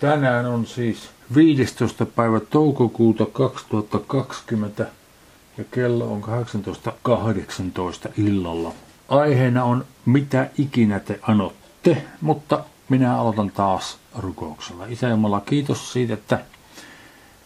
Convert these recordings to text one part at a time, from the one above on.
Tänään on siis 15. päivä toukokuuta 2020 ja kello on 18.18 illalla. Aiheena on mitä ikinä te anotte, mutta minä aloitan taas rukouksella. Isä Jumala, kiitos siitä, että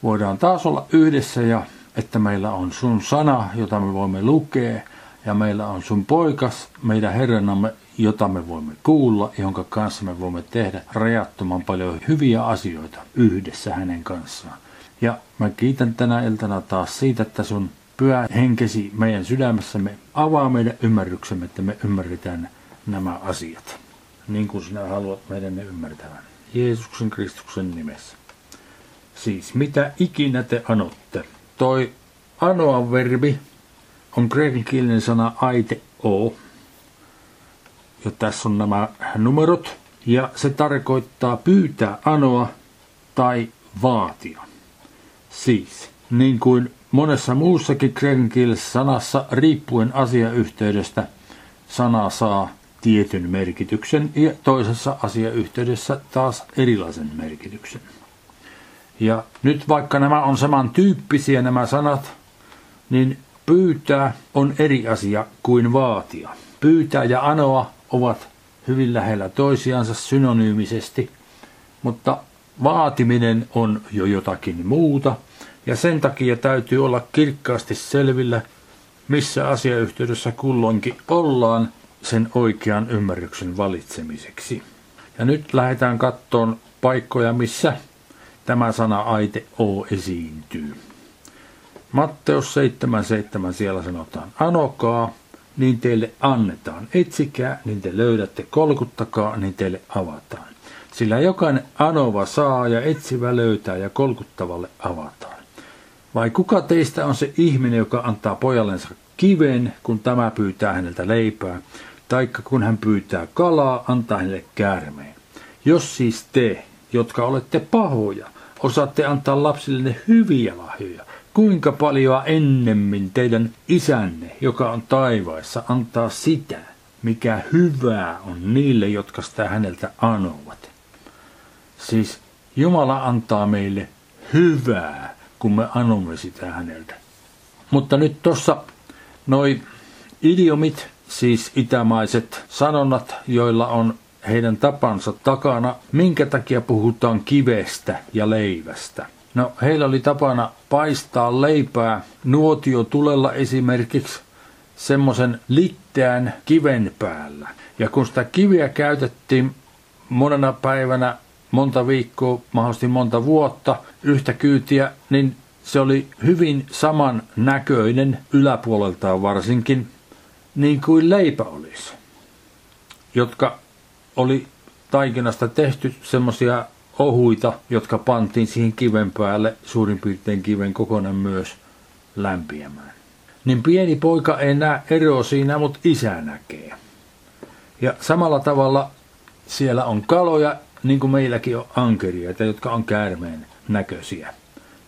voidaan taas olla yhdessä ja että meillä on sun sana, jota me voimme lukea ja meillä on sun poikas, meidän Herranamme, jota me voimme kuulla, jonka kanssa me voimme tehdä rajattoman paljon hyviä asioita yhdessä hänen kanssaan. Ja mä kiitän tänä iltana taas siitä, että sun pyhä henkesi meidän sydämessämme avaa meidän ymmärryksemme, että me ymmärretään nämä asiat, niin kuin sinä haluat meidän ne ymmärtävän. Jeesuksen Kristuksen nimessä. Siis mitä ikinä te anotte. Toi anoa verbi on kreikan sana aite o. Ja tässä on nämä numerot. Ja se tarkoittaa pyytää anoa tai vaatia. Siis, niin kuin monessa muussakin kreikan sanassa, riippuen asiayhteydestä, sana saa tietyn merkityksen ja toisessa asiayhteydessä taas erilaisen merkityksen. Ja nyt vaikka nämä on samantyyppisiä nämä sanat, niin pyytää on eri asia kuin vaatia. Pyytää ja anoa ovat hyvin lähellä toisiansa synonyymisesti, mutta vaatiminen on jo jotakin muuta, ja sen takia täytyy olla kirkkaasti selvillä, missä asiayhteydessä kulloinkin ollaan sen oikean ymmärryksen valitsemiseksi. Ja nyt lähdetään kattoon paikkoja, missä tämä sana aite o esiintyy. Matteus 7.7 siellä sanotaan, anokaa, niin teille annetaan. Etsikää, niin te löydätte. Kolkuttakaa, niin teille avataan. Sillä jokainen anova saa ja etsivä löytää ja kolkuttavalle avataan. Vai kuka teistä on se ihminen, joka antaa pojallensa kiven, kun tämä pyytää häneltä leipää, taikka kun hän pyytää kalaa, antaa hänelle käärmeen? Jos siis te, jotka olette pahoja, osaatte antaa lapsille hyviä lahjoja, kuinka paljon ennemmin teidän isänne, joka on taivaissa, antaa sitä, mikä hyvää on niille, jotka sitä häneltä anovat. Siis Jumala antaa meille hyvää, kun me anomme sitä häneltä. Mutta nyt tuossa noi idiomit, siis itämaiset sanonnat, joilla on heidän tapansa takana, minkä takia puhutaan kivestä ja leivästä. No, heillä oli tapana paistaa leipää nuotio tulella esimerkiksi semmoisen litteän kiven päällä. Ja kun sitä kiviä käytettiin monena päivänä, monta viikkoa, mahdollisesti monta vuotta, yhtä kyytiä, niin se oli hyvin saman näköinen yläpuoleltaan varsinkin, niin kuin leipä olisi, jotka oli taikinasta tehty semmoisia ohuita, jotka pantiin siihen kiven päälle, suurin piirtein kiven kokonaan myös lämpiämään. Niin pieni poika ei näe eroa siinä, mutta isä näkee. Ja samalla tavalla siellä on kaloja, niin kuin meilläkin on ankeriaita, jotka on käärmeen näköisiä.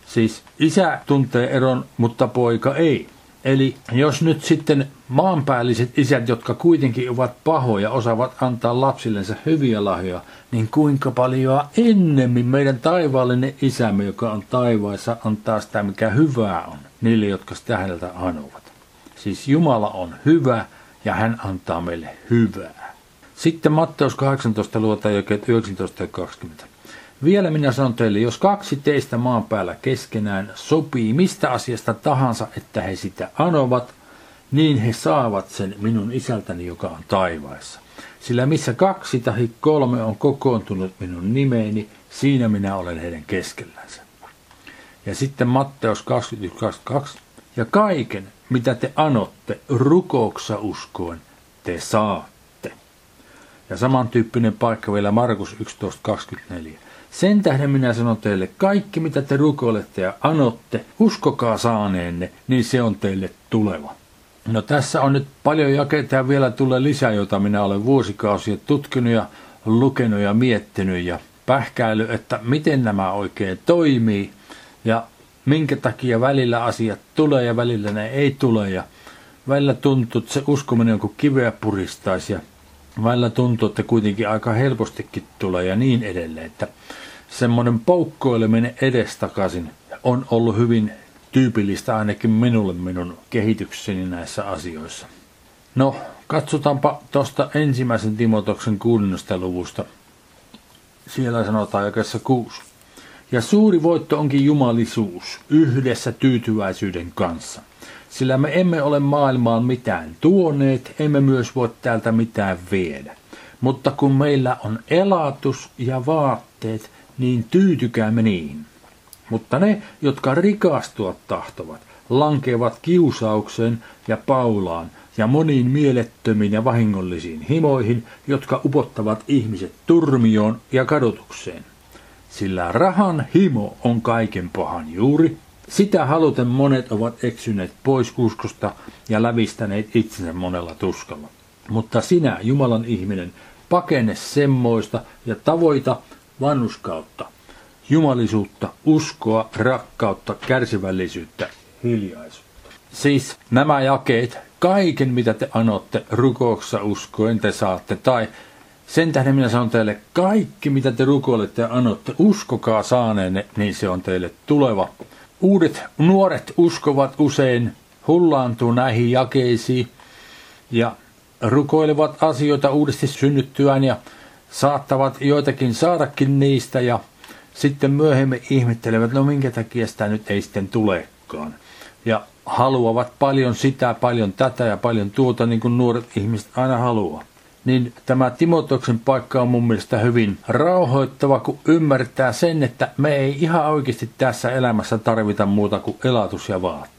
Siis isä tuntee eron, mutta poika ei. Eli jos nyt sitten maanpäälliset isät, jotka kuitenkin ovat pahoja, osaavat antaa lapsillensa hyviä lahjoja, niin kuinka paljon ennemmin meidän taivaallinen isämme, joka on taivaissa, antaa sitä, mikä hyvää on niille, jotka sitä häneltä anovat. Siis Jumala on hyvä ja hän antaa meille hyvää. Sitten Matteus 18 luota 19 ja 20. Vielä minä sanon teille, jos kaksi teistä maan päällä keskenään sopii mistä asiasta tahansa, että he sitä anovat, niin he saavat sen minun isältäni, joka on taivaissa. Sillä missä kaksi tai kolme on kokoontunut minun nimeeni, siinä minä olen heidän keskellänsä. Ja sitten Matteus 22. Ja kaiken, mitä te anotte rukouksa uskoen, te saatte. Ja samantyyppinen paikka vielä Markus 11.24. Sen tähden minä sanon teille, kaikki mitä te rukoilette ja anotte, uskokaa saaneenne, niin se on teille tuleva. No tässä on nyt paljon jakeita ja vielä tulee lisää, jota minä olen vuosikausia tutkinut ja lukenut ja miettinyt ja pähkäily, että miten nämä oikein toimii ja minkä takia välillä asiat tulee ja välillä ne ei tule ja välillä tuntuu, että se uskominen on kuin kiveä puristaisi ja välillä tuntuu, että kuitenkin aika helpostikin tulee ja niin edelleen. Että semmoinen poukkoileminen edestakaisin on ollut hyvin tyypillistä ainakin minulle minun kehitykseni näissä asioissa. No, katsotaanpa tuosta ensimmäisen Timotoksen 16. luvusta. Siellä sanotaan jakessa 6. Ja suuri voitto onkin jumalisuus yhdessä tyytyväisyyden kanssa. Sillä me emme ole maailmaan mitään tuoneet, emme myös voi täältä mitään viedä. Mutta kun meillä on elatus ja vaatteet, niin tyytykäämme niihin. Mutta ne, jotka rikastua tahtovat, lankevat kiusaukseen ja paulaan ja moniin mielettömiin ja vahingollisiin himoihin, jotka upottavat ihmiset turmioon ja kadotukseen. Sillä rahan himo on kaiken pahan juuri. Sitä haluten monet ovat eksyneet pois uskosta ja lävistäneet itsensä monella tuskalla. Mutta sinä, Jumalan ihminen, pakene semmoista ja tavoita vannuskautta, jumalisuutta, uskoa, rakkautta, kärsivällisyyttä, hiljaisuutta. Siis nämä jakeet, kaiken mitä te anotte rukouksessa uskoen te saatte, tai sen tähden minä sanon teille, kaikki mitä te rukoilette ja anotte, uskokaa saaneenne, niin se on teille tuleva. Uudet nuoret uskovat usein hullaantuu näihin jakeisiin ja rukoilevat asioita uudesti synnyttyään ja saattavat joitakin saadakin niistä ja sitten myöhemmin ihmettelevät, no minkä takia sitä nyt ei sitten tulekaan. Ja haluavat paljon sitä, paljon tätä ja paljon tuota, niin kuin nuoret ihmiset aina haluaa. Niin tämä Timotoksen paikka on mun mielestä hyvin rauhoittava, kun ymmärtää sen, että me ei ihan oikeasti tässä elämässä tarvita muuta kuin elatus ja vaat.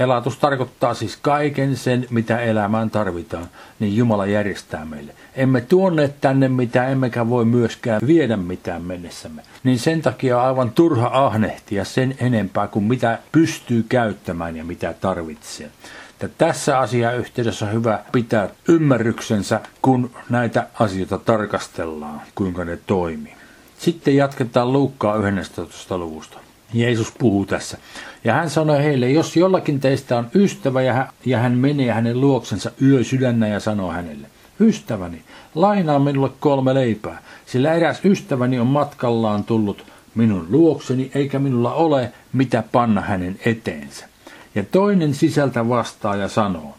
Elatus tarkoittaa siis kaiken sen, mitä elämään tarvitaan, niin Jumala järjestää meille. Emme tuonneet tänne mitään, emmekä voi myöskään viedä mitään mennessämme. Niin sen takia on aivan turha ahnehtia sen enempää kuin mitä pystyy käyttämään ja mitä tarvitsee. Että tässä asiayhteydessä on hyvä pitää ymmärryksensä, kun näitä asioita tarkastellaan, kuinka ne toimii. Sitten jatketaan Luukkaa 11. luvusta. Jeesus puhuu tässä. Ja hän sanoi heille, jos jollakin teistä on ystävä ja hän, ja hän menee hänen luoksensa yö sydännä ja sanoo hänelle, ystäväni, lainaa minulle kolme leipää, sillä eräs ystäväni on matkallaan tullut minun luokseni, eikä minulla ole mitä panna hänen eteensä. Ja toinen sisältä vastaa ja sanoo,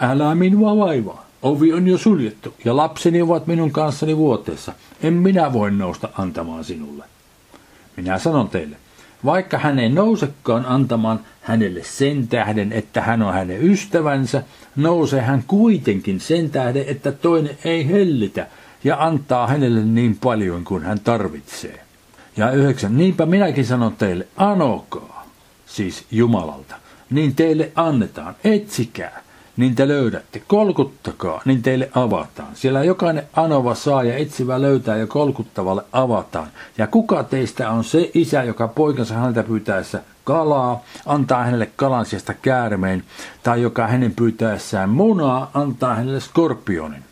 älä minua vaivaa, ovi on jo suljettu ja lapseni ovat minun kanssani vuoteessa, en minä voi nousta antamaan sinulle. Minä sanon teille, vaikka hän ei nousekaan antamaan hänelle sen tähden, että hän on hänen ystävänsä, nousee hän kuitenkin sen tähden, että toinen ei hellitä ja antaa hänelle niin paljon kuin hän tarvitsee. Ja yhdeksän, niinpä minäkin sanon teille, anokaa, siis Jumalalta, niin teille annetaan, etsikää, niin te löydätte. Kolkuttakaa, niin teille avataan. Siellä jokainen anova saa ja etsivä löytää ja kolkuttavalle avataan. Ja kuka teistä on se isä, joka poikansa häneltä pyytäessä kalaa, antaa hänelle kalan sijasta käärmeen, tai joka hänen pyytäessään munaa, antaa hänelle skorpionin.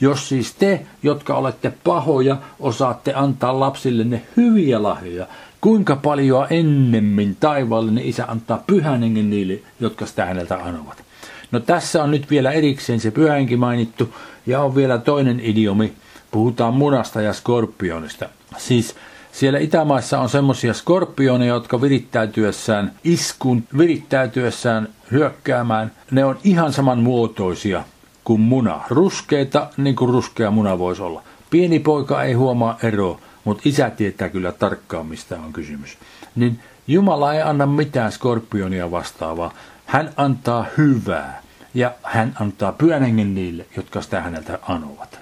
Jos siis te, jotka olette pahoja, osaatte antaa lapsillenne hyviä lahjoja, kuinka paljon ennemmin taivaallinen isä antaa pyhän niille, jotka sitä häneltä anovat. No tässä on nyt vielä erikseen se pyhänkin mainittu ja on vielä toinen idiomi. Puhutaan munasta ja skorpionista. Siis siellä Itämaissa on semmoisia skorpioneja, jotka virittäytyessään iskun, virittäytyessään hyökkäämään, ne on ihan saman muotoisia kuin muna. Ruskeita, niin kuin ruskea muna voisi olla. Pieni poika ei huomaa eroa, mutta isä tietää kyllä tarkkaan, mistä on kysymys. Niin Jumala ei anna mitään skorpionia vastaavaa. Hän antaa hyvää ja hän antaa pyhän hengen niille, jotka sitä häneltä anovat.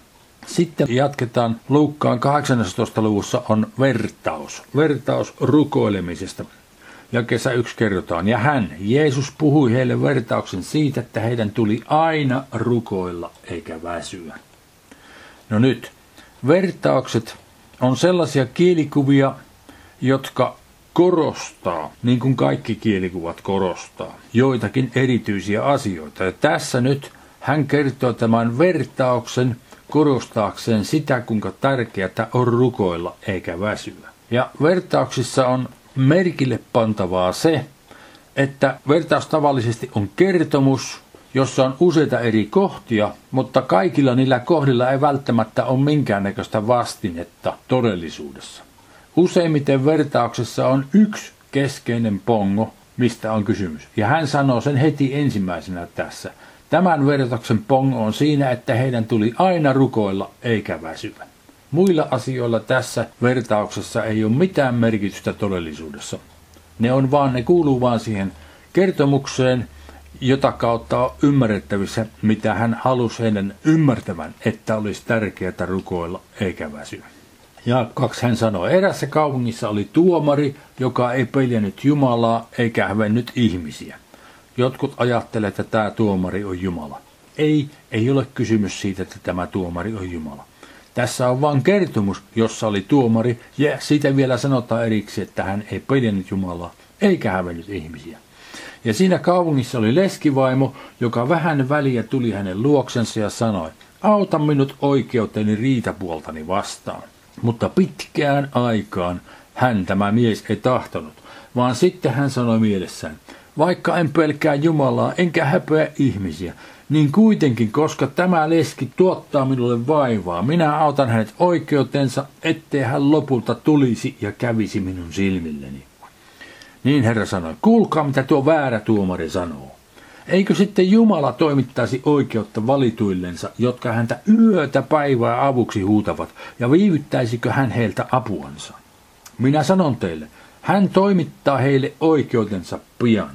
Sitten jatketaan Luukkaan 18. luvussa on vertaus. Vertaus rukoilemisesta. Ja kesä yksi kerrotaan. Ja hän, Jeesus, puhui heille vertauksen siitä, että heidän tuli aina rukoilla eikä väsyä. No nyt, vertaukset on sellaisia kielikuvia, jotka korostaa, niin kuin kaikki kielikuvat korostaa, joitakin erityisiä asioita. Ja tässä nyt hän kertoo tämän vertauksen korostaakseen sitä, kuinka tärkeää on rukoilla eikä väsyä. Ja vertauksissa on merkille pantavaa se, että vertaus tavallisesti on kertomus, jossa on useita eri kohtia, mutta kaikilla niillä kohdilla ei välttämättä ole minkäännäköistä vastinetta todellisuudessa. Useimmiten vertauksessa on yksi keskeinen pongo, mistä on kysymys. Ja hän sanoo sen heti ensimmäisenä tässä. Tämän vertauksen pongo on siinä, että heidän tuli aina rukoilla eikä väsyä. Muilla asioilla tässä vertauksessa ei ole mitään merkitystä todellisuudessa. Ne on vaan, ne kuuluu vaan siihen kertomukseen, jota kautta on ymmärrettävissä, mitä hän halusi heidän ymmärtävän, että olisi tärkeää rukoilla eikä väsyä. Ja kaksi hän sanoi, erässä kaupungissa oli tuomari, joka ei peljännyt Jumalaa eikä hävennyt ihmisiä. Jotkut ajattelevat, että tämä tuomari on Jumala. Ei, ei ole kysymys siitä, että tämä tuomari on Jumala. Tässä on vain kertomus, jossa oli tuomari, ja siitä vielä sanotaan eriksi, että hän ei peljännyt Jumalaa eikä hävennyt ihmisiä. Ja siinä kaupungissa oli leskivaimo, joka vähän väliä tuli hänen luoksensa ja sanoi, auta minut oikeuteni riitapuoltani vastaan. Mutta pitkään aikaan hän tämä mies ei tahtonut, vaan sitten hän sanoi mielessään, vaikka en pelkää Jumalaa enkä häpeä ihmisiä, niin kuitenkin, koska tämä leski tuottaa minulle vaivaa, minä autan hänet oikeutensa, ettei hän lopulta tulisi ja kävisi minun silmilleni. Niin Herra sanoi, kuulkaa mitä tuo väärä tuomari sanoo. Eikö sitten Jumala toimittaisi oikeutta valituillensa, jotka häntä yötä päivää avuksi huutavat, ja viivyttäisikö hän heiltä apuansa? Minä sanon teille, hän toimittaa heille oikeutensa pian.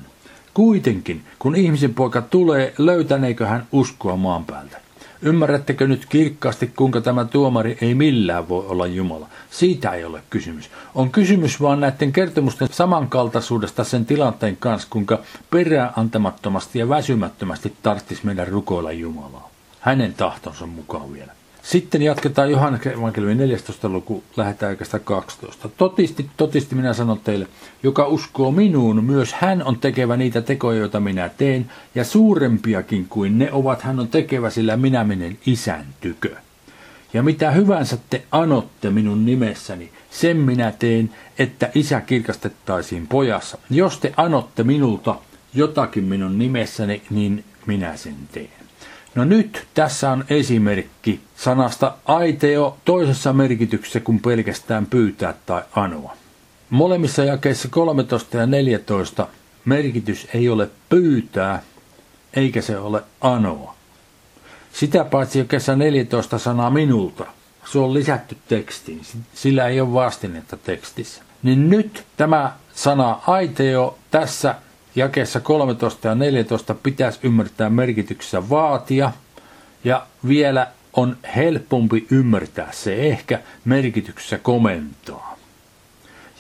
Kuitenkin, kun ihmisen poika tulee, löytäneekö hän uskoa maan päältä? Ymmärrättekö nyt kirkkaasti, kuinka tämä tuomari ei millään voi olla Jumala? Siitä ei ole kysymys. On kysymys vaan näiden kertomusten samankaltaisuudesta sen tilanteen kanssa, kuinka perää antamattomasti ja väsymättömästi tarttisi meidän rukoilla Jumalaa. Hänen tahtonsa mukaan vielä. Sitten jatketaan Johannes evankeliumin 14. luku, lähdetään oikeastaan 12. Totisti, totisti minä sanon teille, joka uskoo minuun, myös hän on tekevä niitä tekoja, joita minä teen, ja suurempiakin kuin ne ovat hän on tekevä, sillä minä menen isän tykö. Ja mitä hyvänsä te anotte minun nimessäni, sen minä teen, että isä kirkastettaisiin pojassa. Jos te anotte minulta jotakin minun nimessäni, niin minä sen teen. No nyt tässä on esimerkki sanasta aiteo toisessa merkityksessä kuin pelkästään pyytää tai anoa. Molemmissa jakeissa 13 ja 14 merkitys ei ole pyytää, eikä se ole anoa. Sitä paitsi jakeessa 14 sanaa minulta. Se on lisätty tekstiin, sillä ei ole vastinetta tekstissä. Niin nyt tämä sana aiteo tässä jakeessa 13 ja 14 pitäisi ymmärtää merkityksessä vaatia, ja vielä on helpompi ymmärtää se ehkä merkityksessä komentaa.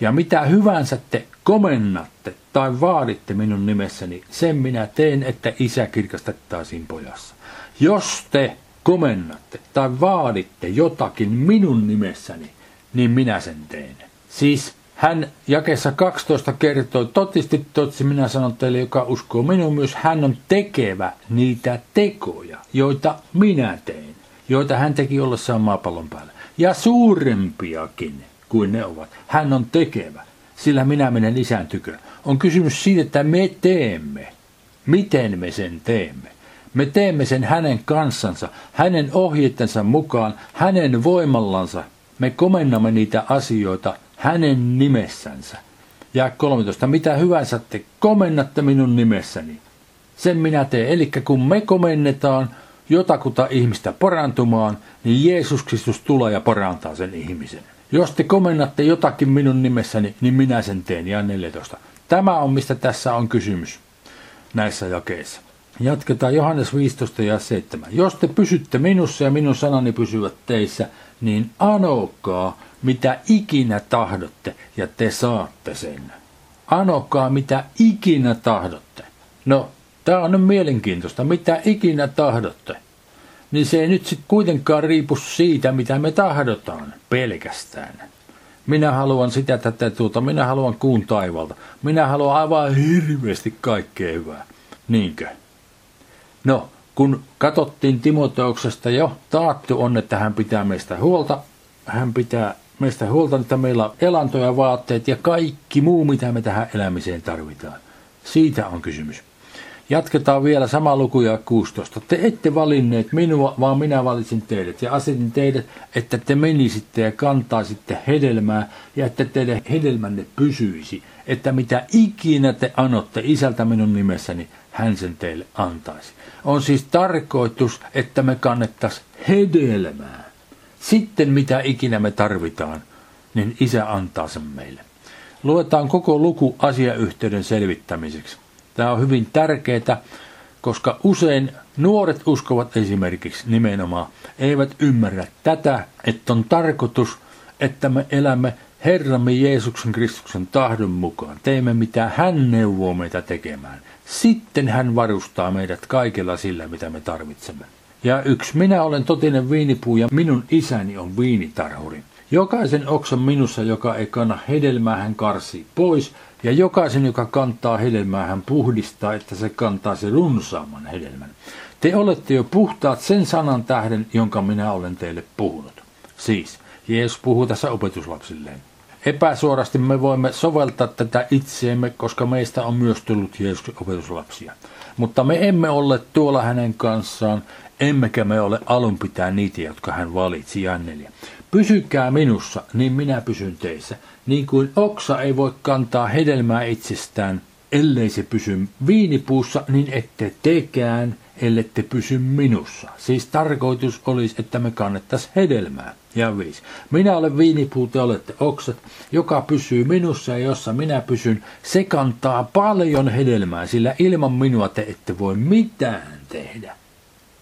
Ja mitä hyvänsä te komennatte tai vaaditte minun nimessäni, sen minä teen, että isä kirkastettaisiin pojassa. Jos te komennatte tai vaaditte jotakin minun nimessäni, niin minä sen teen. Siis hän jakessa 12 kertoi, totisti totsi minä sanon teille, joka uskoo minun myös, hän on tekevä niitä tekoja, joita minä teen, joita hän teki ollessaan maapallon päällä. Ja suurempiakin kuin ne ovat. Hän on tekevä, sillä minä menen isän tykö. On kysymys siitä, että me teemme. Miten me sen teemme? Me teemme sen hänen kanssansa, hänen ohjeittensa mukaan, hänen voimallansa. Me komennamme niitä asioita, hänen nimessänsä. Ja 13. Mitä hyvänsä te komennatte minun nimessäni. Sen minä teen. Eli kun me komennetaan jotakuta ihmistä parantumaan, niin Jeesus Kristus tulee ja parantaa sen ihmisen. Jos te komennatte jotakin minun nimessäni, niin minä sen teen. Ja 14. Tämä on mistä tässä on kysymys näissä jakeissa. Jatketaan Johannes 15 ja 7. Jos te pysytte minussa ja minun sanani pysyvät teissä, niin anokaa mitä ikinä tahdotte, ja te saatte sen. Anokaa mitä ikinä tahdotte. No, tämä on nyt mielenkiintoista, mitä ikinä tahdotte. Niin se ei nyt sitten kuitenkaan riipu siitä, mitä me tahdotaan pelkästään. Minä haluan sitä tätä tuota, minä haluan kuun taivalta. Minä haluan aivan hirveästi kaikkea hyvää. Niinkö? No, kun katsottiin Timoteuksesta jo, taattu on, että hän pitää meistä huolta. Hän pitää meistä huolta, että meillä on elanto ja vaatteet ja kaikki muu, mitä me tähän elämiseen tarvitaan. Siitä on kysymys. Jatketaan vielä sama luku ja 16. Te ette valinneet minua, vaan minä valitsin teidät ja asetin teidät, että te menisitte ja kantaisitte hedelmää ja että teidän hedelmänne pysyisi, että mitä ikinä te anotte isältä minun nimessäni, hän sen teille antaisi. On siis tarkoitus, että me kannettaisiin hedelmää. Sitten mitä ikinä me tarvitaan, niin isä antaa sen meille. Luetaan koko luku asiayhteyden selvittämiseksi. Tämä on hyvin tärkeää, koska usein nuoret uskovat esimerkiksi nimenomaan eivät ymmärrä tätä, että on tarkoitus, että me elämme Herramme Jeesuksen Kristuksen tahdon mukaan. Teemme mitä hän neuvoo meitä tekemään. Sitten hän varustaa meidät kaikella sillä, mitä me tarvitsemme. Ja yksi, minä olen totinen viinipuu ja minun isäni on viinitarhuri. Jokaisen oksan minussa, joka ei kanna hedelmää, hän karsii pois, ja jokaisen, joka kantaa hedelmää, hän puhdistaa, että se kantaa se runsaamman hedelmän. Te olette jo puhtaat sen sanan tähden, jonka minä olen teille puhunut. Siis, Jeesus puhuu tässä opetuslapsilleen. Epäsuorasti me voimme soveltaa tätä itseemme, koska meistä on myös tullut Jeesuksen opetuslapsia. Mutta me emme ole tuolla hänen kanssaan, emmekä me ole alun pitää niitä, jotka hän valitsi, Jannelia. Pysykää minussa, niin minä pysyn teissä. Niin kuin oksa ei voi kantaa hedelmää itsestään, ellei se pysy viinipuussa, niin ette tekään, ellette pysy minussa. Siis tarkoitus olisi, että me kannettais hedelmää. Ja viisi. Minä olen viinipuu, te olette oksat. Joka pysyy minussa ja jossa minä pysyn, se kantaa paljon hedelmää, sillä ilman minua te ette voi mitään tehdä.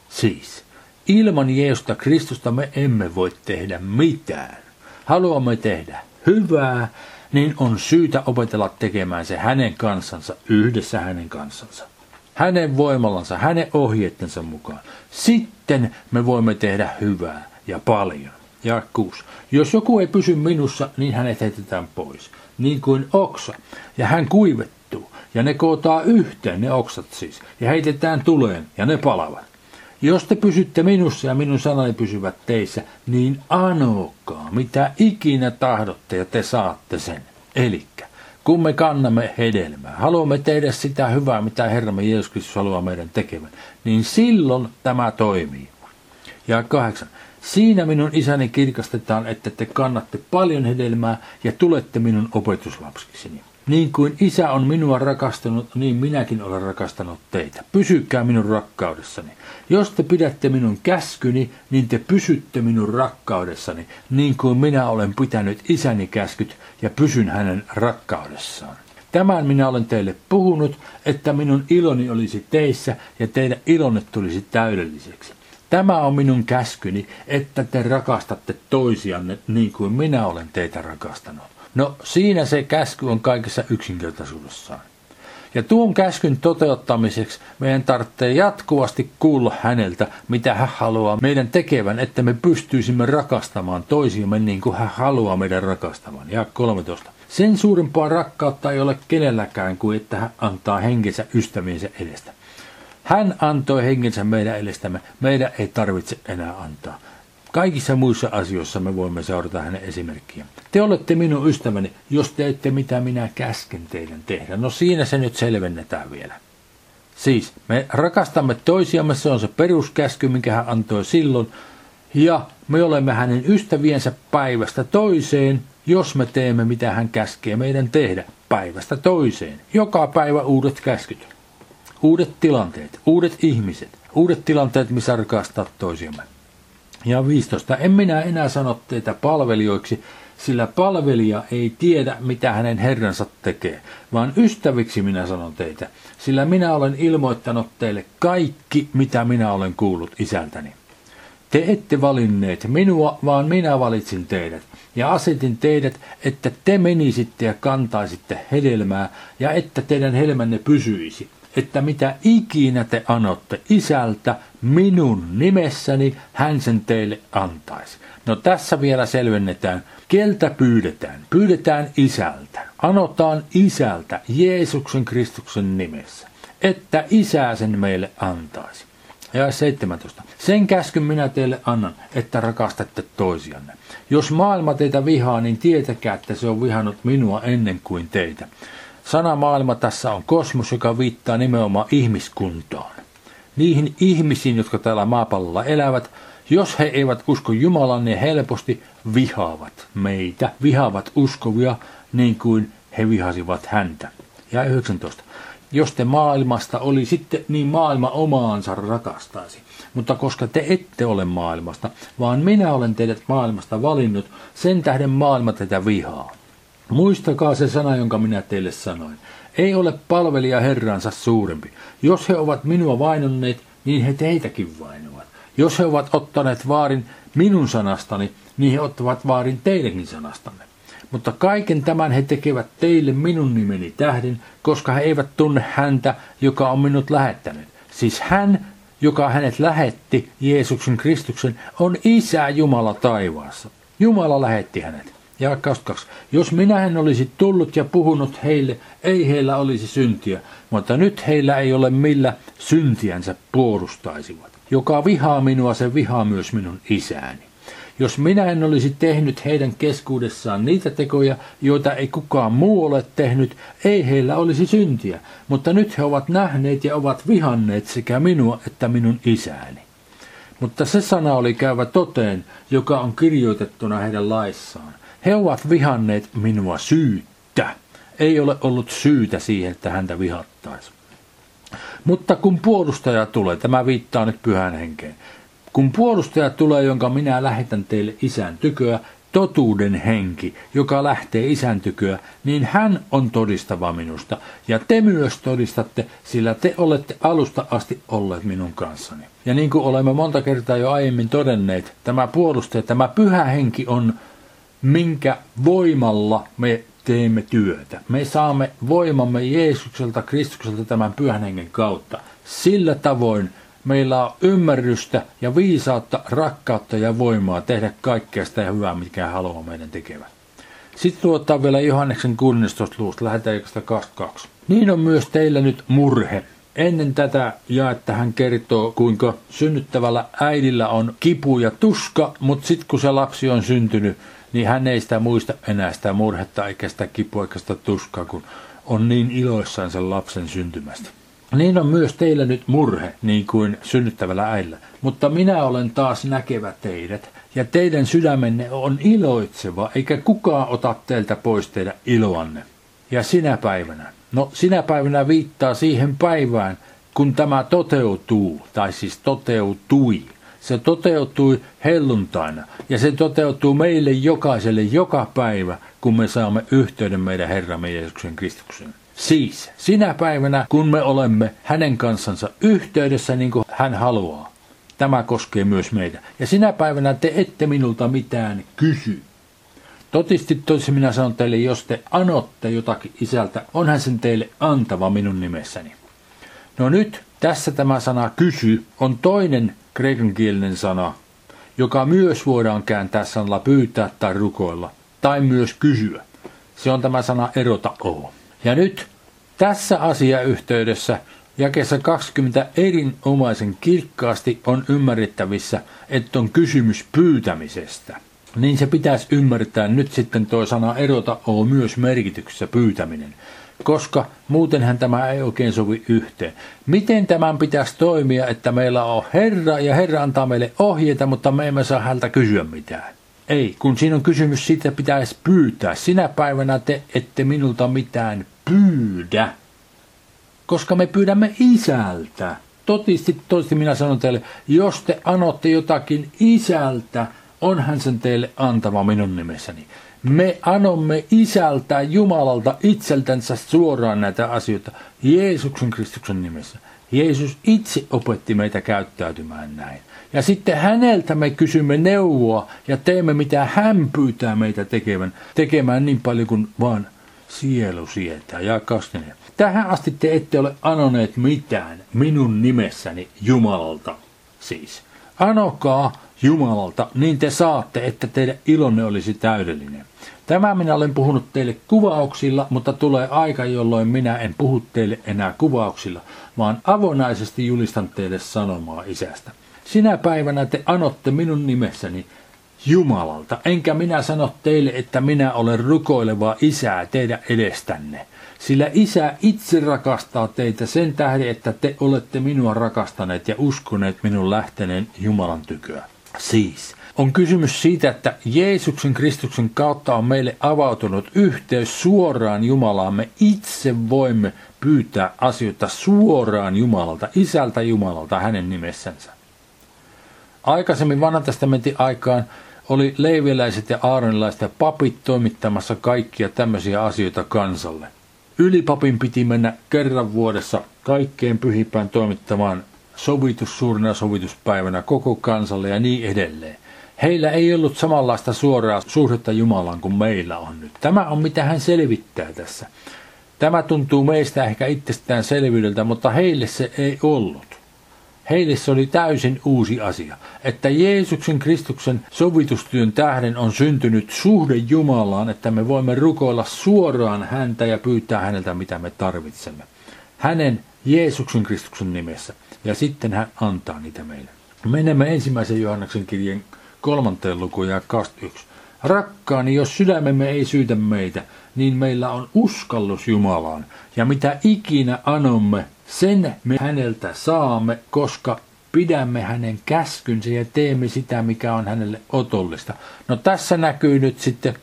Siis, ilman Jeesusta Kristusta me emme voi tehdä mitään. Haluamme tehdä hyvää, niin on syytä opetella tekemään se hänen kansansa yhdessä hänen kansansa. Hänen voimallansa, hänen ohjeittensa mukaan. Sitten me voimme tehdä hyvää ja paljon. Ja kuusi. Jos joku ei pysy minussa, niin hänet heitetään pois, niin kuin oksa, ja hän kuivettuu, ja ne kootaan yhteen, ne oksat siis, ja heitetään tuleen, ja ne palavat. Jos te pysytte minussa ja minun sanani pysyvät teissä, niin anokaa, mitä ikinä tahdotte ja te saatte sen. Elikkä, kun me kannamme hedelmää, haluamme tehdä sitä hyvää, mitä Herramme Jeesus Kristus haluaa meidän tekevän, niin silloin tämä toimii. Ja kahdeksan. Siinä minun isäni kirkastetaan, että te kannatte paljon hedelmää ja tulette minun opetuslapsiksi. Niin kuin isä on minua rakastanut, niin minäkin olen rakastanut teitä. Pysykää minun rakkaudessani. Jos te pidätte minun käskyni, niin te pysytte minun rakkaudessani, niin kuin minä olen pitänyt isäni käskyt ja pysyn hänen rakkaudessaan. Tämän minä olen teille puhunut, että minun iloni olisi teissä ja teidän ilonne tulisi täydelliseksi. Tämä on minun käskyni, että te rakastatte toisianne niin kuin minä olen teitä rakastanut. No siinä se käsky on kaikessa yksinkertaisuudessaan. Ja tuon käskyn toteuttamiseksi meidän tarvitsee jatkuvasti kuulla häneltä, mitä hän haluaa meidän tekevän, että me pystyisimme rakastamaan toisiamme niin kuin hän haluaa meidän rakastamaan. Ja 13. Sen suurempaa rakkautta ei ole kenelläkään kuin että hän antaa henkensä ystäviensä edestä. Hän antoi henkensä meidän edestämme, meidän ei tarvitse enää antaa. Kaikissa muissa asioissa me voimme seurata hänen esimerkkiä. Te olette minun ystäväni, jos teette mitä minä käsken teidän tehdä. No siinä se nyt selvennetään vielä. Siis me rakastamme toisiamme, se on se peruskäsky, minkä hän antoi silloin. Ja me olemme hänen ystäviensä päivästä toiseen, jos me teemme mitä hän käskee meidän tehdä päivästä toiseen. Joka päivä uudet käskyt. Uudet tilanteet, uudet ihmiset, uudet tilanteet, missä rakastaa toisiamme. Ja 15. En minä enää sano teitä palvelijoiksi, sillä palvelija ei tiedä, mitä hänen herransa tekee, vaan ystäviksi minä sanon teitä, sillä minä olen ilmoittanut teille kaikki, mitä minä olen kuullut isältäni. Te ette valinneet minua, vaan minä valitsin teidät, ja asetin teidät, että te menisitte ja kantaisitte hedelmää, ja että teidän helmänne pysyisi, että mitä ikinä te anotte isältä minun nimessäni, hän sen teille antaisi. No tässä vielä selvennetään, keltä pyydetään. Pyydetään isältä. Anotaan isältä Jeesuksen Kristuksen nimessä, että isä sen meille antaisi. Ja 17. Sen käskyn minä teille annan, että rakastatte toisianne. Jos maailma teitä vihaa, niin tietäkää, että se on vihannut minua ennen kuin teitä. Sana maailma tässä on kosmos, joka viittaa nimenomaan ihmiskuntaan. Niihin ihmisiin, jotka täällä maapallolla elävät, jos he eivät usko Jumalan, niin helposti vihaavat meitä, vihaavat uskovia niin kuin he vihasivat häntä. Ja 19. Jos te maailmasta oli sitten, niin maailma omaansa rakastaisi. Mutta koska te ette ole maailmasta, vaan minä olen teidät maailmasta valinnut, sen tähden maailma tätä vihaa. Muistakaa se sana, jonka minä teille sanoin. Ei ole palvelija Herransa suurempi. Jos he ovat minua vainonneet, niin he teitäkin vainovat. Jos he ovat ottaneet vaarin minun sanastani, niin he ottavat vaarin teidänkin sanastanne. Mutta kaiken tämän he tekevät teille minun nimeni tähden, koska he eivät tunne häntä, joka on minut lähettänyt. Siis hän, joka hänet lähetti, Jeesuksen Kristuksen, on Isä Jumala taivaassa. Jumala lähetti hänet. Ja 22. Jos minä en olisi tullut ja puhunut heille, ei heillä olisi syntiä, mutta nyt heillä ei ole millä syntiänsä puolustaisivat. Joka vihaa minua, se vihaa myös minun isääni. Jos minä en olisi tehnyt heidän keskuudessaan niitä tekoja, joita ei kukaan muu ole tehnyt, ei heillä olisi syntiä, mutta nyt he ovat nähneet ja ovat vihanneet sekä minua että minun isääni. Mutta se sana oli käyvä toteen, joka on kirjoitettuna heidän laissaan. He ovat vihanneet minua syyttä. Ei ole ollut syytä siihen, että häntä vihattaisi. Mutta kun puolustaja tulee, tämä viittaa nyt pyhän henkeen, kun puolustaja tulee, jonka minä lähetän teille isän tyköä, totuuden henki, joka lähtee isän tyköä, niin hän on todistava minusta. Ja te myös todistatte, sillä te olette alusta asti olleet minun kanssani. Ja niin kuin olemme monta kertaa jo aiemmin todenneet, tämä puolustaja, tämä pyhä henki on, minkä voimalla me teemme työtä. Me saamme voimamme Jeesukselta, Kristukselta tämän pyhän hengen kautta. Sillä tavoin meillä on ymmärrystä ja viisautta, rakkautta ja voimaa tehdä kaikkea sitä hyvää, mikä haluaa meidän tekevän. Sitten luottaa vielä Johanneksen 16. luvusta, lähdetään 22. Niin on myös teillä nyt murhe. Ennen tätä että hän kertoo, kuinka synnyttävällä äidillä on kipu ja tuska, mutta sitten kun se lapsi on syntynyt, niin hän ei sitä muista enää sitä murhetta eikä sitä kipua eikä sitä tuskaa, kun on niin iloissaan sen lapsen syntymästä. Niin on myös teillä nyt murhe, niin kuin synnyttävällä äillä. Mutta minä olen taas näkevä teidät, ja teidän sydämenne on iloitseva, eikä kukaan ota teiltä pois teidän iloanne. Ja sinä päivänä, no sinä päivänä viittaa siihen päivään, kun tämä toteutuu, tai siis toteutui. Se toteutui helluntaina, ja se toteutuu meille jokaiselle joka päivä, kun me saamme yhteyden meidän Herramme Jeesuksen Kristuksen. Siis sinä päivänä, kun me olemme hänen kanssansa yhteydessä niin kuin hän haluaa. Tämä koskee myös meitä. Ja sinä päivänä te ette minulta mitään kysy. Totisti tosi minä sanon teille, jos te anotte jotakin isältä, onhan sen teille antava minun nimessäni. No nyt tässä tämä sana kysy on toinen kreikankielinen sana, joka myös voidaan kääntää sanalla pyytää tai rukoilla, tai myös kysyä. Se on tämä sana erota oo. Ja nyt tässä asiayhteydessä jakeessa 20 erinomaisen kirkkaasti on ymmärrettävissä, että on kysymys pyytämisestä. Niin se pitäisi ymmärtää nyt sitten tuo sana erota on myös merkityksessä pyytäminen koska muutenhan tämä ei oikein sovi yhteen. Miten tämän pitäisi toimia, että meillä on Herra ja Herra antaa meille ohjeita, mutta me emme saa häntä kysyä mitään? Ei, kun siinä on kysymys siitä, pitäisi pyytää. Sinä päivänä te ette minulta mitään pyydä, koska me pyydämme isältä. Totisti, totisti minä sanon teille, jos te anotte jotakin isältä, on hän sen teille antava minun nimessäni. Me anomme isältä Jumalalta itseltänsä suoraan näitä asioita Jeesuksen Kristuksen nimessä. Jeesus itse opetti meitä käyttäytymään näin. Ja sitten häneltä me kysymme neuvoa ja teemme mitä hän pyytää meitä tekevän, tekemään niin paljon kuin vaan sielu sietää. Ja kastinen. Tähän asti te ette ole anoneet mitään minun nimessäni Jumalalta siis. Anokaa Jumalalta, niin te saatte, että teidän ilonne olisi täydellinen. Tämä minä olen puhunut teille kuvauksilla, mutta tulee aika, jolloin minä en puhu teille enää kuvauksilla, vaan avonaisesti julistan teille sanomaa isästä. Sinä päivänä te anotte minun nimessäni, Jumalalta. Enkä minä sano teille, että minä olen rukoileva isää teidän edestänne. Sillä isä itse rakastaa teitä sen tähden, että te olette minua rakastaneet ja uskoneet minun lähteneen Jumalan tyköä. Siis, on kysymys siitä, että Jeesuksen Kristuksen kautta on meille avautunut yhteys suoraan Jumalaan. Me itse voimme pyytää asioita suoraan Jumalalta, isältä Jumalalta hänen nimessänsä. Aikaisemmin vanhan testamentin aikaan oli leiviläiset ja aaronilaiset ja papit toimittamassa kaikkia tämmöisiä asioita kansalle. Ylipapin piti mennä kerran vuodessa kaikkeen pyhipään toimittamaan sovitus suurena sovituspäivänä koko kansalle ja niin edelleen. Heillä ei ollut samanlaista suoraa suhdetta Jumalaan kuin meillä on nyt. Tämä on mitä hän selvittää tässä. Tämä tuntuu meistä ehkä itsestään selvyydeltä, mutta heille se ei ollut. Heille se oli täysin uusi asia, että Jeesuksen Kristuksen sovitustyön tähden on syntynyt suhde Jumalaan, että me voimme rukoilla suoraan häntä ja pyytää häneltä mitä me tarvitsemme. Hänen Jeesuksen Kristuksen nimessä. Ja sitten hän antaa niitä meille. Menemme ensimmäisen Johanneksen kirjeen kolmanteen lukuun ja 21. Rakkaani, jos sydämemme ei syytä meitä, niin meillä on uskallus Jumalaan, ja mitä ikinä anomme, sen me häneltä saamme, koska pidämme hänen käskynsä ja teemme sitä, mikä on hänelle otollista. No tässä näkyy nyt sitten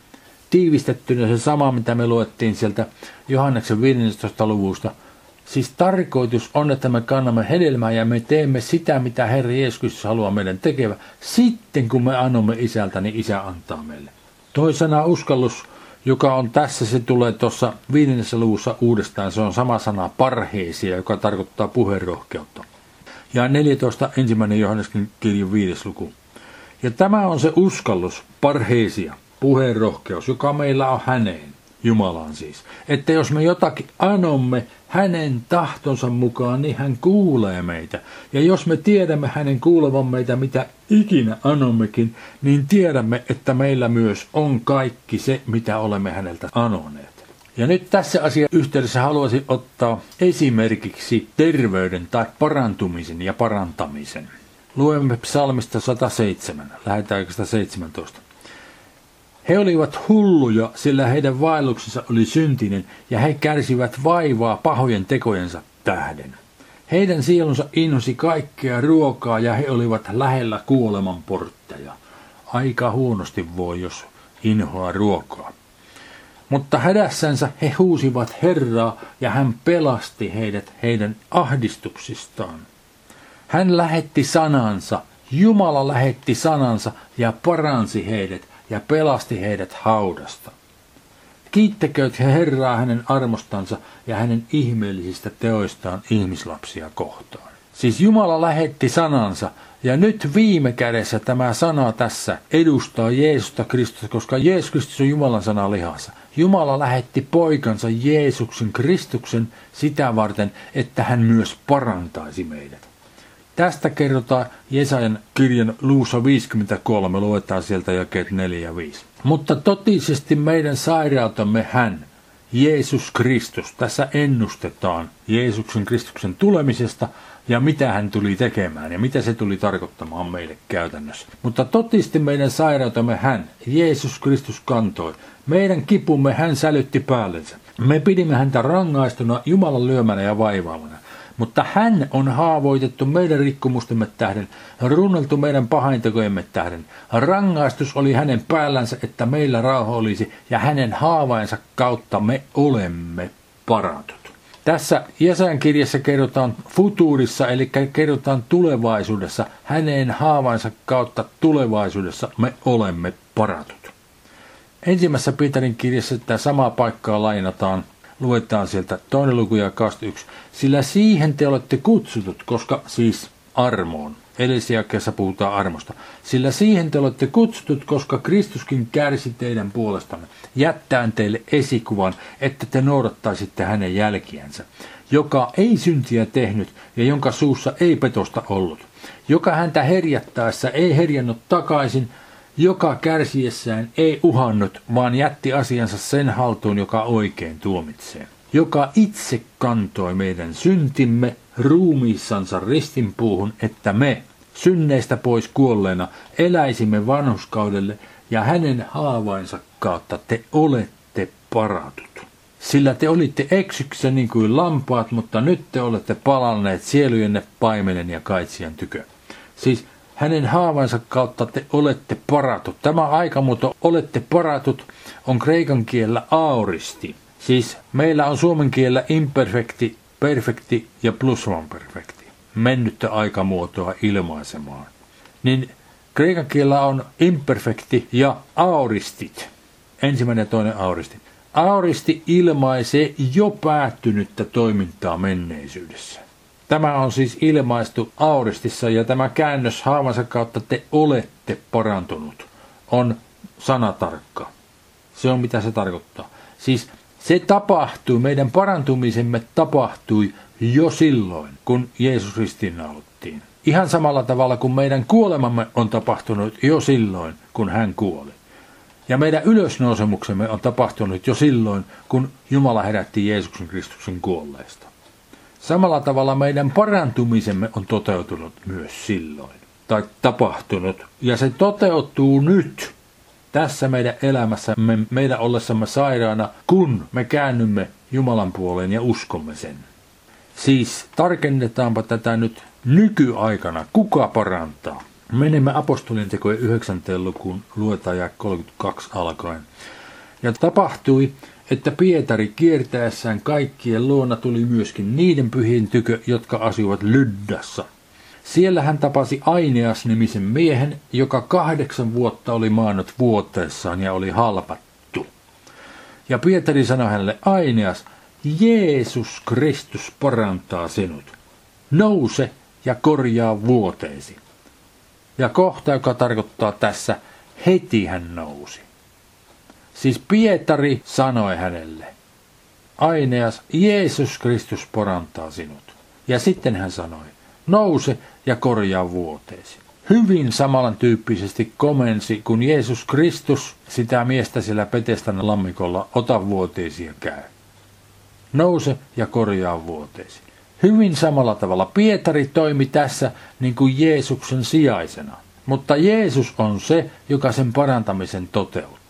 tiivistettynä se sama, mitä me luettiin sieltä Johanneksen 15. luvusta. Siis tarkoitus on, että me kannamme hedelmää ja me teemme sitä, mitä Herra Jeesus haluaa meidän tekevä. Sitten kun me annamme isältä, niin isä antaa meille. Toisena uskallus joka on tässä, se tulee tuossa viidennessä luvussa uudestaan. Se on sama sana parheisia, joka tarkoittaa puheenrohkeutta. Ja 14 ensimmäinen Johanneskin kirjan viides luku. Ja tämä on se uskallus, parheisia, puheenrohkeus, joka meillä on häneen. Jumalaan siis. Että jos me jotakin anomme hänen tahtonsa mukaan, niin hän kuulee meitä. Ja jos me tiedämme hänen kuulevan meitä mitä ikinä anommekin, niin tiedämme, että meillä myös on kaikki se, mitä olemme häneltä anoneet. Ja nyt tässä asia yhteydessä haluaisin ottaa esimerkiksi terveyden tai parantumisen ja parantamisen. Luemme psalmista 107, lähdetään 117. He olivat hulluja, sillä heidän vaelluksensa oli syntinen, ja he kärsivät vaivaa pahojen tekojensa tähden. Heidän sielunsa inhosi kaikkea ruokaa, ja he olivat lähellä kuoleman portteja. Aika huonosti voi, jos inhoa ruokaa. Mutta hädässänsä he huusivat Herraa, ja hän pelasti heidät heidän ahdistuksistaan. Hän lähetti sanansa, Jumala lähetti sanansa ja paransi heidät ja pelasti heidät haudasta. Kiittäkööt he Herraa hänen armostansa ja hänen ihmeellisistä teoistaan ihmislapsia kohtaan. Siis Jumala lähetti sanansa, ja nyt viime kädessä tämä sana tässä edustaa Jeesusta Kristusta, koska Jeesus Kristus on Jumalan sana lihassa. Jumala lähetti poikansa Jeesuksen Kristuksen sitä varten, että hän myös parantaisi meidät. Tästä kerrotaan Jesajan kirjan luussa 53, luetaan sieltä jakeet 4 ja 5. Mutta totisesti meidän sairautamme hän, Jeesus Kristus. Tässä ennustetaan Jeesuksen Kristuksen tulemisesta ja mitä hän tuli tekemään ja mitä se tuli tarkoittamaan meille käytännössä. Mutta totisti meidän sairautamme hän, Jeesus Kristus kantoi. Meidän kipumme hän sälytti päällensä. Me pidimme häntä rangaistuna Jumalan lyömänä ja vaivaamana. Mutta hän on haavoitettu meidän rikkomustemme tähden, runneltu meidän pahaintekojemme tähden. Rangaistus oli hänen päällänsä, että meillä rauha olisi, ja hänen haavainsa kautta me olemme parantut. Tässä Jesajan kirjassa kerrotaan futuurissa, eli kerrotaan tulevaisuudessa. Hänen haavainsa kautta tulevaisuudessa me olemme parantut. Ensimmäisessä Pietarin kirjassa tämä sama paikkaa lainataan luetaan sieltä toinen luku ja 21. Sillä siihen te olette kutsutut, koska siis armoon. Edellisessä puhutaan armosta. Sillä siihen te olette kutsutut, koska Kristuskin kärsi teidän puolestanne, jättäen teille esikuvan, että te noudattaisitte hänen jälkiänsä, joka ei syntiä tehnyt ja jonka suussa ei petosta ollut, joka häntä herjättäessä ei herjannut takaisin, joka kärsiessään ei uhannut, vaan jätti asiansa sen haltuun, joka oikein tuomitsee. Joka itse kantoi meidän syntimme ruumiissansa ristinpuuhun, että me, synneistä pois kuolleena, eläisimme vanhuskaudelle ja hänen haavainsa kautta te olette paratut. Sillä te olitte eksyksessä niin kuin lampaat, mutta nyt te olette palanneet sielujenne paimenen ja kaitsijan tykö. Siis hänen haavansa kautta te olette paratut. Tämä aikamuoto olette paratut on kreikan kielellä auristi. Siis meillä on suomen kielellä imperfekti, perfekti ja plusvanperfekti. Mennyttä aikamuotoa ilmaisemaan. Niin kreikan kielellä on imperfekti ja auristit. Ensimmäinen ja toinen auristi. Auristi ilmaisee jo päättynyttä toimintaa menneisyydessä. Tämä on siis ilmaistu auristissa ja tämä käännös haavansa kautta te olette parantunut on sanatarkka. Se on mitä se tarkoittaa. Siis se tapahtui, meidän parantumisemme tapahtui jo silloin, kun Jeesus ristiinnauluttiin. Ihan samalla tavalla kuin meidän kuolemamme on tapahtunut jo silloin, kun hän kuoli. Ja meidän ylösnousemuksemme on tapahtunut jo silloin, kun Jumala herätti Jeesuksen Kristuksen kuolleesta. Samalla tavalla meidän parantumisemme on toteutunut myös silloin, tai tapahtunut, ja se toteutuu nyt tässä meidän elämässämme, meidän ollessamme sairaana, kun me käännymme Jumalan puoleen ja uskomme sen. Siis tarkennetaanpa tätä nyt nykyaikana. Kuka parantaa? Menemme apostolien tekojen 9. lukuun, luetaan ja 32 alkaen. Ja tapahtui, että Pietari kiertäessään kaikkien luona tuli myöskin niiden pyhien tykö, jotka asuivat Lyddassa. Siellä hän tapasi Aineas-nimisen miehen, joka kahdeksan vuotta oli maannut vuoteessaan ja oli halpattu. Ja Pietari sanoi hänelle, Aineas, Jeesus Kristus parantaa sinut. Nouse ja korjaa vuoteesi. Ja kohta, joka tarkoittaa tässä, heti hän nousi. Siis Pietari sanoi hänelle, Aineas, Jeesus Kristus parantaa sinut. Ja sitten hän sanoi, nouse ja korjaa vuoteesi. Hyvin samantyyppisesti komensi, kun Jeesus Kristus sitä miestä siellä Petestän lammikolla, ota vuoteesi ja käy. Nouse ja korjaa vuoteesi. Hyvin samalla tavalla Pietari toimi tässä niin kuin Jeesuksen sijaisena. Mutta Jeesus on se, joka sen parantamisen toteutti.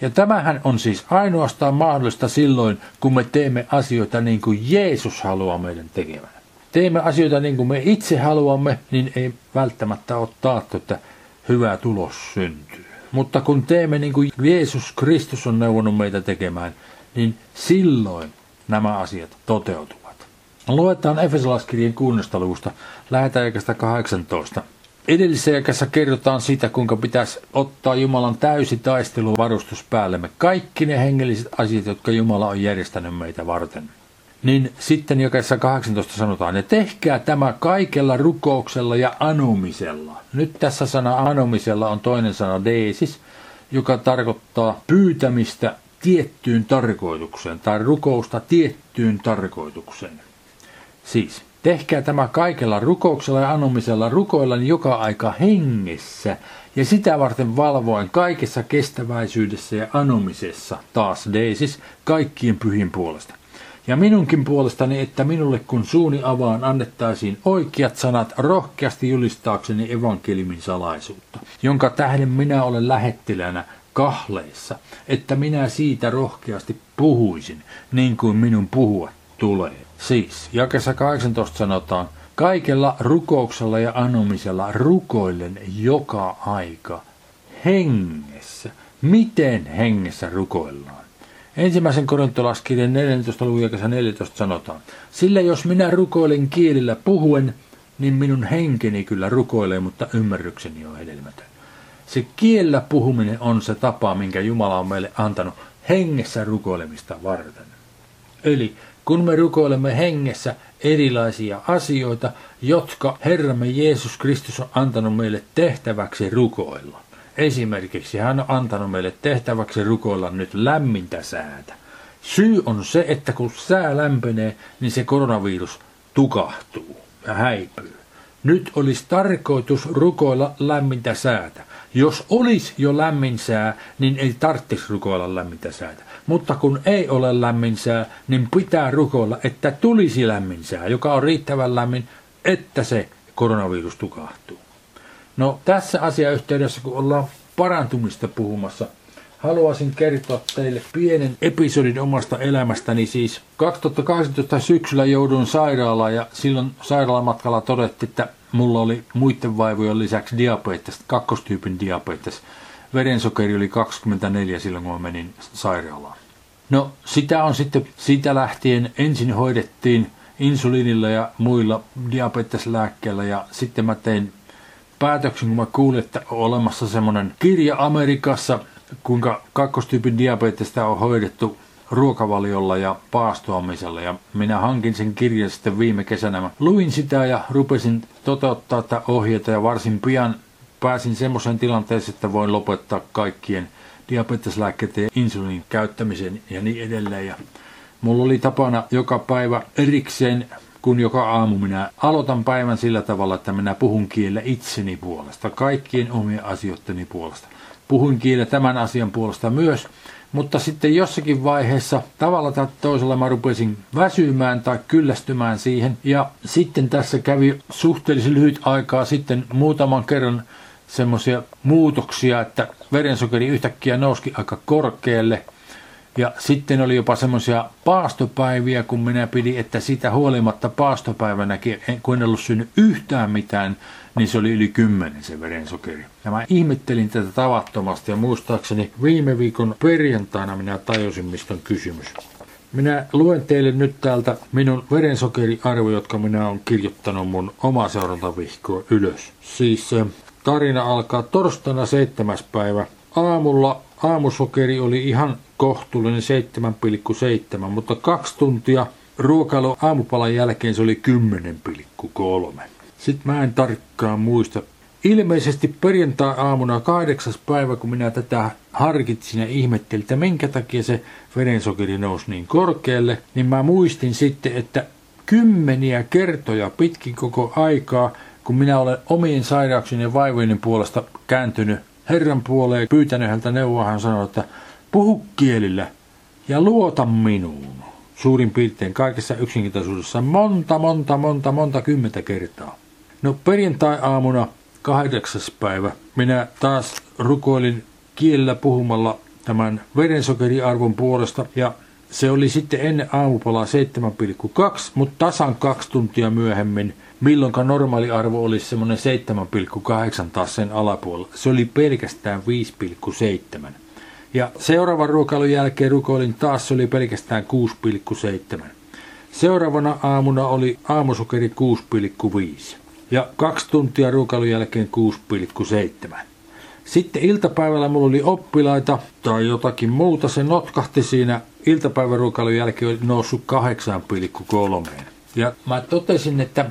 Ja tämähän on siis ainoastaan mahdollista silloin, kun me teemme asioita niin kuin Jeesus haluaa meidän tekevän. Teemme asioita niin kuin me itse haluamme, niin ei välttämättä ole taattu, että hyvä tulos syntyy. Mutta kun teemme niin kuin Jeesus Kristus on neuvonut meitä tekemään, niin silloin nämä asiat toteutuvat. Luetaan Efesolaskirjan 6. luvusta, lähetään 18. Edellisessä jakassa kerrotaan siitä, kuinka pitäisi ottaa Jumalan täysi taisteluvarustus päällemme. Kaikki ne hengelliset asiat, jotka Jumala on järjestänyt meitä varten. Niin sitten jakessa 18 sanotaan, ja tehkää tämä kaikella rukouksella ja anomisella. Nyt tässä sana anomisella on toinen sana deesis, joka tarkoittaa pyytämistä tiettyyn tarkoitukseen tai rukousta tiettyyn tarkoitukseen. Siis, tehkää tämä kaikella rukouksella ja anomisella rukoillan joka aika hengessä ja sitä varten valvoen kaikessa kestäväisyydessä ja anomisessa, taas deisis, kaikkien pyhin puolesta. Ja minunkin puolestani, että minulle kun suuni avaan annettaisiin oikeat sanat rohkeasti julistaakseni evankeliumin salaisuutta, jonka tähden minä olen lähettilänä kahleissa, että minä siitä rohkeasti puhuisin, niin kuin minun puhua tulee. Siis, jakessa 18 sanotaan, kaikella rukouksella ja anomisella rukoillen joka aika hengessä. Miten hengessä rukoillaan? Ensimmäisen korintolaskirjan 14. luvun 14 sanotaan, sillä jos minä rukoilen kielillä puhuen, niin minun henkeni kyllä rukoilee, mutta ymmärrykseni on hedelmätön. Se kiellä puhuminen on se tapa, minkä Jumala on meille antanut hengessä rukoilemista varten. Eli kun me rukoilemme hengessä erilaisia asioita, jotka Herramme Jeesus Kristus on antanut meille tehtäväksi rukoilla. Esimerkiksi hän on antanut meille tehtäväksi rukoilla nyt lämmintä säätä. Syy on se, että kun sää lämpenee, niin se koronavirus tukahtuu ja häipyy. Nyt olisi tarkoitus rukoilla lämmintä säätä. Jos olisi jo lämmin sää, niin ei tarvitsisi rukoilla lämmintä säätä. Mutta kun ei ole lämmin sää, niin pitää rukoilla, että tulisi lämmin sää, joka on riittävän lämmin, että se koronavirus tukahtuu. No tässä asiayhteydessä, kun ollaan parantumista puhumassa, haluaisin kertoa teille pienen episodin omasta elämästäni. Siis 2018 syksyllä jouduin sairaalaan ja silloin sairaalamatkalla todettiin, että mulla oli muiden vaivojen lisäksi diabetes, kakkostyypin diabetes. Verensokeri oli 24 silloin, kun mä menin sairaalaan. No sitä on sitten siitä lähtien ensin hoidettiin insuliinilla ja muilla diabeteslääkkeillä ja sitten mä tein päätöksen, kun mä kuulin, että on olemassa semmoinen kirja Amerikassa, kuinka kakkostyypin diabetesta on hoidettu ruokavaliolla ja paastoamisella. Ja minä hankin sen kirjan sitten viime kesänä. Mä luin sitä ja rupesin toteuttaa tätä ohjeita ja varsin pian pääsin semmoiseen tilanteeseen, että voin lopettaa kaikkien diabeteslääkkeiden ja insuliinin käyttämisen ja niin edelleen. Ja mulla oli tapana joka päivä erikseen kun joka aamu minä aloitan päivän sillä tavalla, että minä puhun kielellä itseni puolesta, kaikkien omien asioitteni puolesta. Puhun kielellä tämän asian puolesta myös, mutta sitten jossakin vaiheessa tavalla tai toisella mä rupesin väsymään tai kyllästymään siihen. Ja sitten tässä kävi suhteellisen lyhyt aikaa sitten muutaman kerran semmoisia muutoksia, että verensokeri yhtäkkiä nouski aika korkealle – ja sitten oli jopa semmoisia paastopäiviä, kun minä pidin, että sitä huolimatta paastopäivänäkin, kun en ollut syönyt yhtään mitään, niin se oli yli kymmenen se verensokeri. Ja mä ihmettelin tätä tavattomasti ja muistaakseni viime viikon perjantaina minä tajusin, mistä on kysymys. Minä luen teille nyt täältä minun verensokeriarvo, jotka minä olen kirjoittanut mun oma seurantavihkoa ylös. Siis se tarina alkaa torstaina 7. päivä. Aamulla aamusokeri oli ihan kohtuullinen 7,7, mutta kaksi tuntia ruokailu aamupalan jälkeen se oli 10,3. Sitten mä en tarkkaan muista. Ilmeisesti perjantai-aamuna kahdeksas päivä, kun minä tätä harkitsin ja ihmettelin, että minkä takia se verensokeri nousi niin korkealle, niin mä muistin sitten, että kymmeniä kertoja pitkin koko aikaa, kun minä olen omien sairauksien ja vaivojen puolesta kääntynyt Herran puoleen pyytänyt häntä neuvoa, hän sanoi, että puhu kielillä ja luota minuun. Suurin piirtein kaikessa yksinkertaisuudessa monta, monta, monta, monta kymmentä kertaa. No perjantai-aamuna kahdeksas päivä minä taas rukoilin kielellä puhumalla tämän verensokeriarvon puolesta ja se oli sitten ennen aamupalaa 7,2, mutta tasan kaksi tuntia myöhemmin milloinka normaali arvo olisi semmoinen 7,8 taas sen alapuolella. Se oli pelkästään 5,7. Ja seuraavan ruokailun jälkeen rukoilin taas, se oli pelkästään 6,7. Seuraavana aamuna oli aamusokeri 6,5. Ja kaksi tuntia ruokailun jälkeen 6,7. Sitten iltapäivällä mulla oli oppilaita tai jotakin muuta. Se notkahti siinä iltapäivän ruokailun jälkeen oli noussut 8,3. Ja mä totesin, että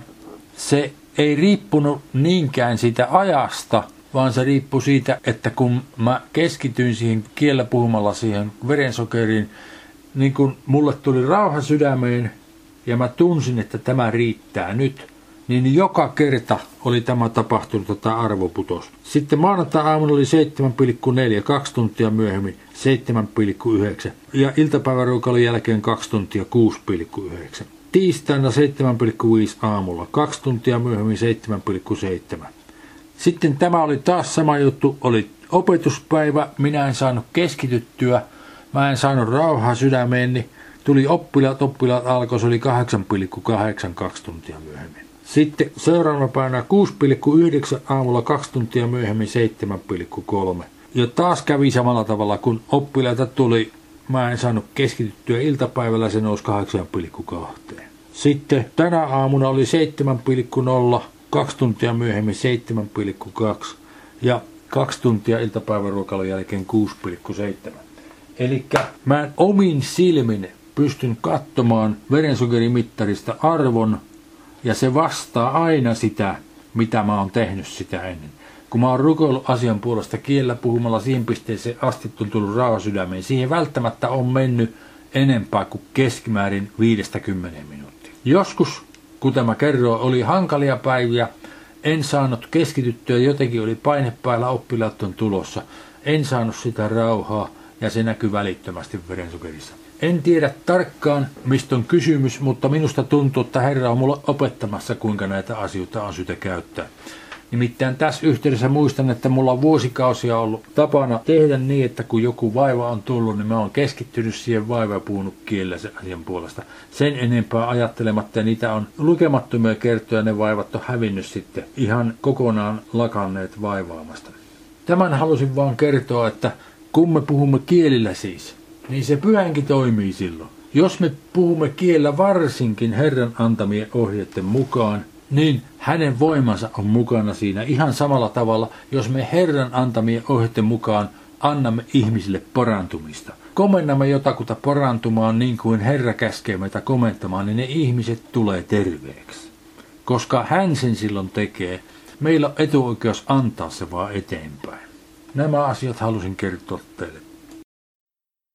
se ei riippunut niinkään siitä ajasta, vaan se riippui siitä, että kun mä keskityin siihen kiellä puhumalla siihen verensokeriin, niin kun mulle tuli rauha sydämeen ja mä tunsin, että tämä riittää nyt, niin joka kerta oli tämä tapahtunut, tätä arvoputos. Sitten maanantai-aamuna oli 7,4, kaksi tuntia myöhemmin 7,9 ja iltapäiväruokailun jälkeen kaksi tuntia 6,9. Tiistaina 7,5 aamulla, kaksi tuntia myöhemmin 7,7. Sitten tämä oli taas sama juttu, oli opetuspäivä, minä en saanut keskityttyä, mä en saanut rauhaa sydämeeni, tuli oppilaat, oppilaat alkoi, se oli 8,8 kaksi tuntia myöhemmin. Sitten seuraavana päivänä 6,9 aamulla kaksi tuntia myöhemmin 7,3. Ja taas kävi samalla tavalla, kun oppilaita tuli. Mä en saanut keskityttyä iltapäivällä, se nousi 8,2. Sitten tänä aamuna oli 7,0, kaksi tuntia myöhemmin 7,2 ja kaksi tuntia iltapäivän ruokailun jälkeen 6,7. Eli mä omin silmin pystyn katsomaan verensokerimittarista arvon ja se vastaa aina sitä, mitä mä oon tehnyt sitä ennen kun mä oon rukoillut asian puolesta kiellä puhumalla siihen pisteeseen asti on tullut rauha sydämeen, siihen välttämättä on mennyt enempää kuin keskimäärin 50 minuuttia. Joskus, kuten mä kerroin, oli hankalia päiviä, en saanut keskityttyä, jotenkin oli paine päällä, oppilaat on tulossa, en saanut sitä rauhaa, ja se näkyy välittömästi verensokerissa. En tiedä tarkkaan, mistä on kysymys, mutta minusta tuntuu, että Herra on mulle opettamassa, kuinka näitä asioita on syytä käyttää. Nimittäin tässä yhteydessä muistan, että mulla on vuosikausia ollut tapana tehdä niin, että kun joku vaiva on tullut, niin mä oon keskittynyt siihen vaivaan ja puhunut kielellä sen asian puolesta. Sen enempää ajattelematta, ja niitä on lukemattomia kertoja, ne vaivat on hävinnyt sitten ihan kokonaan lakanneet vaivaamasta. Tämän halusin vaan kertoa, että kun me puhumme kielillä siis, niin se pyhänkin toimii silloin. Jos me puhumme kielellä varsinkin Herran antamien ohjeiden mukaan, niin hänen voimansa on mukana siinä ihan samalla tavalla, jos me Herran antamien ohjeiden mukaan annamme ihmisille parantumista. Komennamme jotakuta parantumaan niin kuin Herra käskee meitä komentamaan, niin ne ihmiset tulee terveeksi. Koska hän sen silloin tekee, meillä on etuoikeus antaa se vaan eteenpäin. Nämä asiat halusin kertoa teille